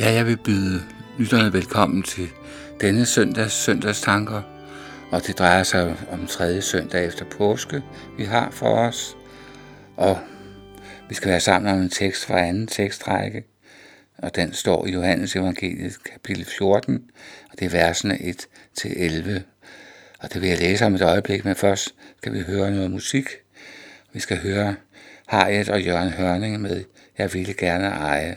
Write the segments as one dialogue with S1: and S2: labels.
S1: Ja, jeg vil byde lytterne velkommen til denne søndags søndagstanker, og det drejer sig om tredje søndag efter påske, vi har for os. Og vi skal være sammen om en tekst fra anden tekstrække, og den står i Johannes evangeliet kapitel 14, og det er versene 1 til 11. Og det vil jeg læse om et øjeblik, men først skal vi høre noget musik. Vi skal høre Harriet og Jørgen Hørning med Jeg ville gerne eje.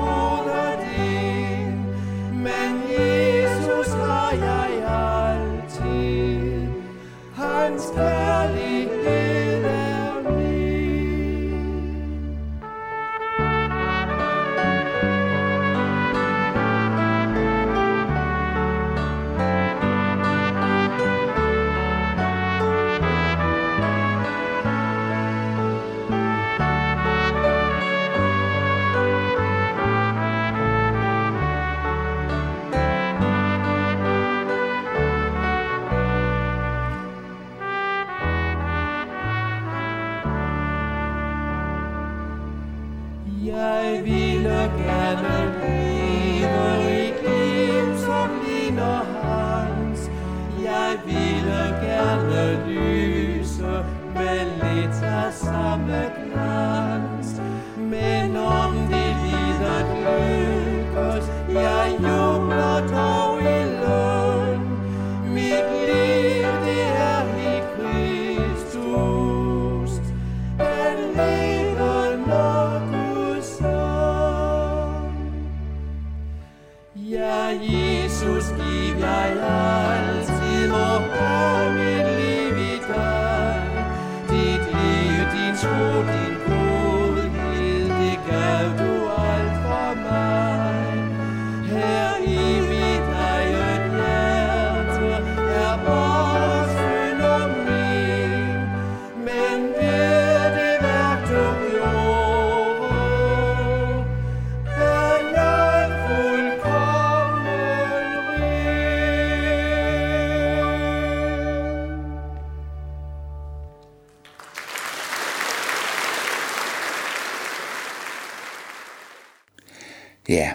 S2: Ja,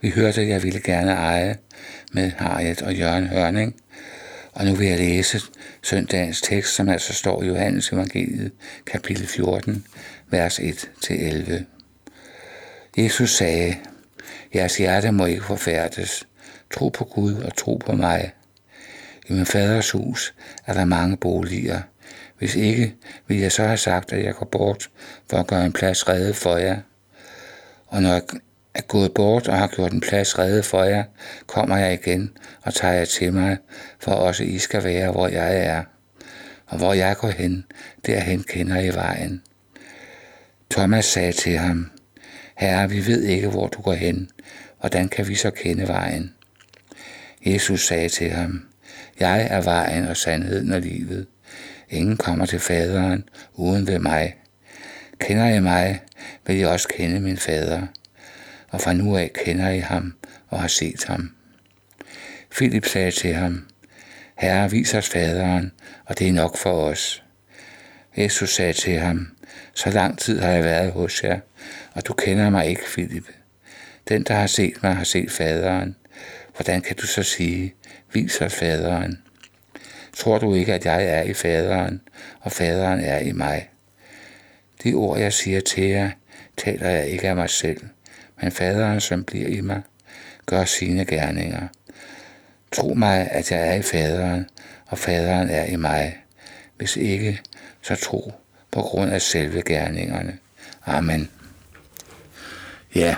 S1: vi hørte, at jeg ville gerne eje med Harriet og Jørgen Hørning. Og nu vil jeg læse søndagens tekst, som altså står i Johannes evangeliet, kapitel 14, vers 1-11. Jesus sagde, jeres hjerte må ikke forfærdes. Tro på Gud og tro på mig. I min faders hus er der mange boliger. Hvis ikke, vil jeg så have sagt, at jeg går bort for at gøre en plads redde for jer. Og når er gået bort og har gjort en plads redde for jer, kommer jeg igen og tager jer til mig, for også I skal være, hvor jeg er. Og hvor jeg går hen, derhen kender I vejen. Thomas sagde til ham, Herre, vi ved ikke, hvor du går hen. Hvordan kan vi så kende vejen? Jesus sagde til ham, Jeg er vejen og sandheden og livet. Ingen kommer til faderen uden ved mig. Kender I mig, vil I også kende min fader. Og fra nu af kender I ham og har set ham.
S2: Philip sagde til ham, Herre, vis os faderen, og det er nok for os. Jesus sagde til ham, så lang tid har jeg været hos jer, og du kender mig ikke, Philip. Den, der har set mig, har set faderen. Hvordan kan du så sige, vis os faderen? Tror du ikke, at jeg er i faderen, og faderen er i mig? De ord, jeg siger til jer, taler jeg ikke af mig selv, men faderen, som bliver i mig, gør sine gerninger. Tro mig, at jeg er i faderen, og faderen er i mig. Hvis ikke, så tro på grund af selve gerningerne. Amen. Ja,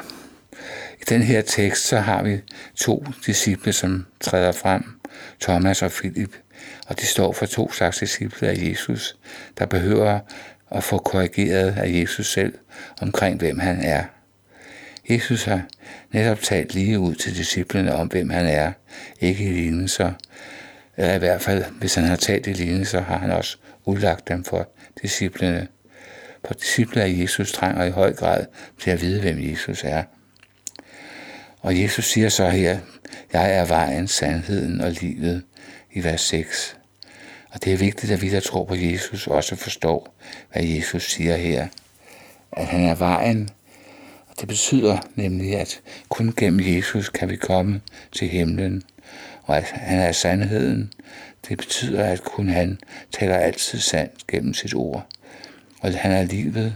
S2: i den her tekst, så har vi to disciple, som træder frem, Thomas og Philip, og de står for to slags disciple af Jesus, der behøver at få korrigeret af Jesus selv omkring, hvem han er. Jesus har netop talt lige ud til disciplene om, hvem han er, ikke i lignelser. Eller i hvert fald, hvis han har talt i lignelser, har han også udlagt dem for disciplene. For disciple af Jesus trænger i høj grad til at vide, hvem Jesus er. Og Jesus siger så her, jeg er vejen, sandheden og livet i vers 6. Og det er vigtigt, at vi, der tror på Jesus, også forstår, hvad Jesus siger her. At han er vejen, det betyder nemlig, at kun gennem Jesus kan vi komme til himlen, og at han er sandheden. Det betyder, at kun han taler altid sandt gennem sit ord, og at han er livet.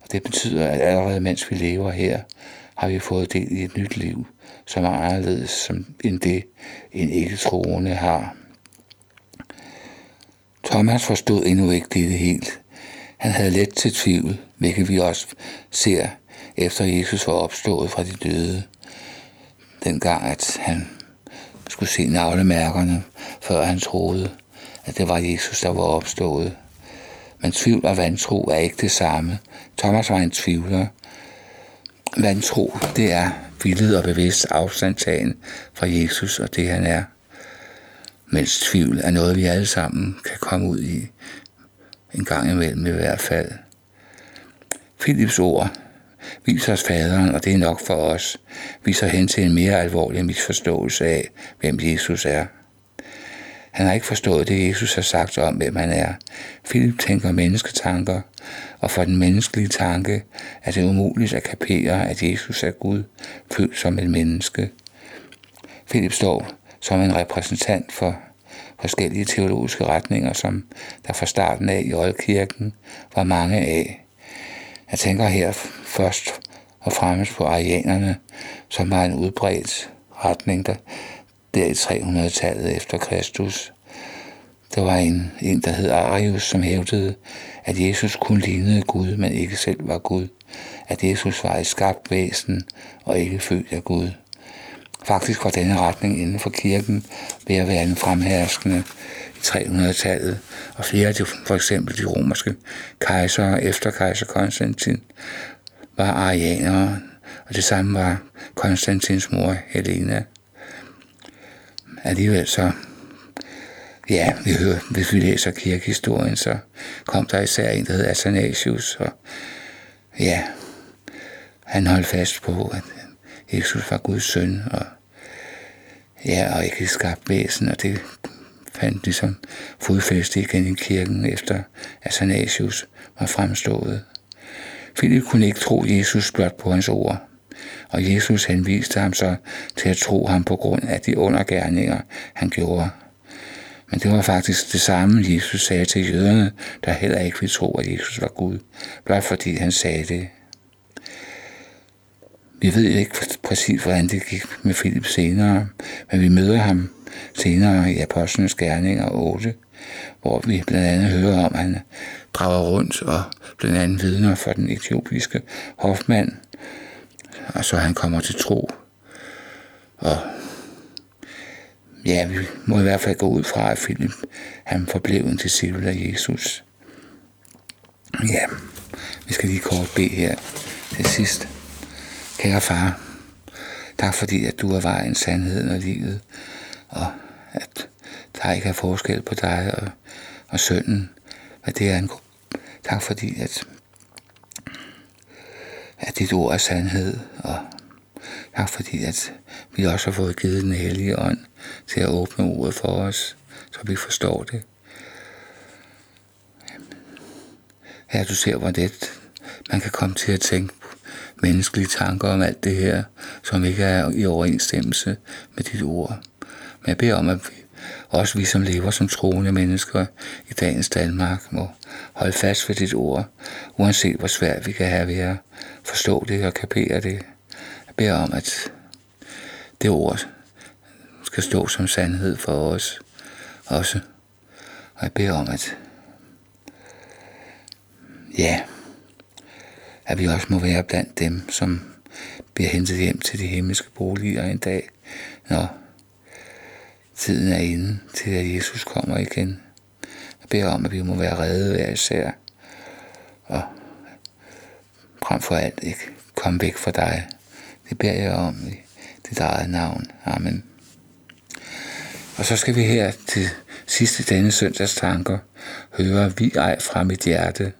S2: Og det betyder, at allerede mens vi lever her, har vi fået del i et nyt liv, som er anderledes som end det, en ikke-troende har. Thomas forstod endnu ikke dette helt. Han havde let til tvivl, hvilket vi også ser, efter Jesus var opstået fra de døde. Dengang, at han skulle se navlemærkerne, før han troede, at det var Jesus, der var opstået. Men tvivl og vantro er ikke det samme. Thomas var en tvivler. Vantro, det er vildet og bevidst afstandtagen fra Jesus og det, han er mens tvivl er noget, vi alle sammen kan komme ud i en gang imellem i hvert fald. Philips ord Vis os faderen, og det er nok for os, viser hen til en mere alvorlig misforståelse af, hvem Jesus er. Han har ikke forstået det, Jesus har sagt om, hvem han er. Philip tænker mennesketanker, og for den menneskelige tanke er det umuligt at kapere, at Jesus er Gud, født som et menneske. Philip står som en repræsentant for forskellige teologiske retninger, som der fra starten af i Oldkirken var mange af. Jeg tænker her først og fremmest på arianerne, som var en udbredt retning der, der i 300-tallet efter Kristus. Der var en, en, der hed Arius, som hævdede, at Jesus kun lignede Gud, men ikke selv var Gud. At Jesus var et skabt væsen og ikke født af Gud. Faktisk var denne retning inden for kirken ved at være den fremherskende i 300-tallet, og flere af de, for eksempel de romerske kejsere efter kejser Konstantin var arianere, og det samme var Konstantins mor Helena. Alligevel så, ja, vi hører, hvis vi læser kirkehistorien, så kom der især en, der hed Athanasius, og ja, han holdt fast på, at Jesus var Guds søn, og ja, og ikke skabt væsen, og det fandt ligesom fodfæste igen i kirken efter Athanasius var fremstået. Philip kunne ikke tro Jesus blot på hans ord, og Jesus henviste ham så til at tro ham på grund af de undergærninger, han gjorde. Men det var faktisk det samme, Jesus sagde til jøderne, der heller ikke ville tro, at Jesus var Gud, blot fordi han sagde det. Vi ved ikke præcis, hvordan det gik med Philip senere, men vi møder ham senere i Apostlenes Gerninger 8, hvor vi blandt andet hører om, at han drager rundt og blandt andet vidner for den etiopiske hofmand, og så han kommer til tro. Og ja, vi må i hvert fald gå ud fra, at Philip han forblev en disciple af Jesus. Ja, vi skal lige kort bede her til sidst. Kære far, tak fordi, at du er vejen, sandheden og livet, og at der ikke er forskel på dig og, og sønnen, hvad det er en Tak fordi, at, at dit ord er sandhed, og Tak fordi, at vi også har fået givet den hellige ånd til at åbne ordet for os, så vi forstår det. Her du ser, hvor det man kan komme til at tænke menneskelige tanker om alt det her, som ikke er i overensstemmelse med dit ord. Men jeg beder om, at vi, også vi, som lever som troende mennesker i dagens Danmark, må holde fast ved dit ord, uanset hvor svært vi kan have ved at forstå det og kapere det. Jeg beder om, at det ord skal stå som sandhed for os også. Og jeg beder om, at ja, at vi også må være blandt dem, som bliver hentet hjem til de himmelske boliger en dag, når tiden er inde til, at Jesus kommer igen. Jeg beder om, at vi må være redde hver især, og frem for alt ikke komme væk fra dig. Det beder jeg om i dit eget navn. Amen. Og så skal vi her til sidste denne søndags tanker høre Vi ej fra mit hjerte.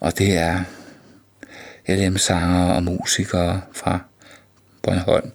S2: Og det er LM sanger og musikere fra Bornholm,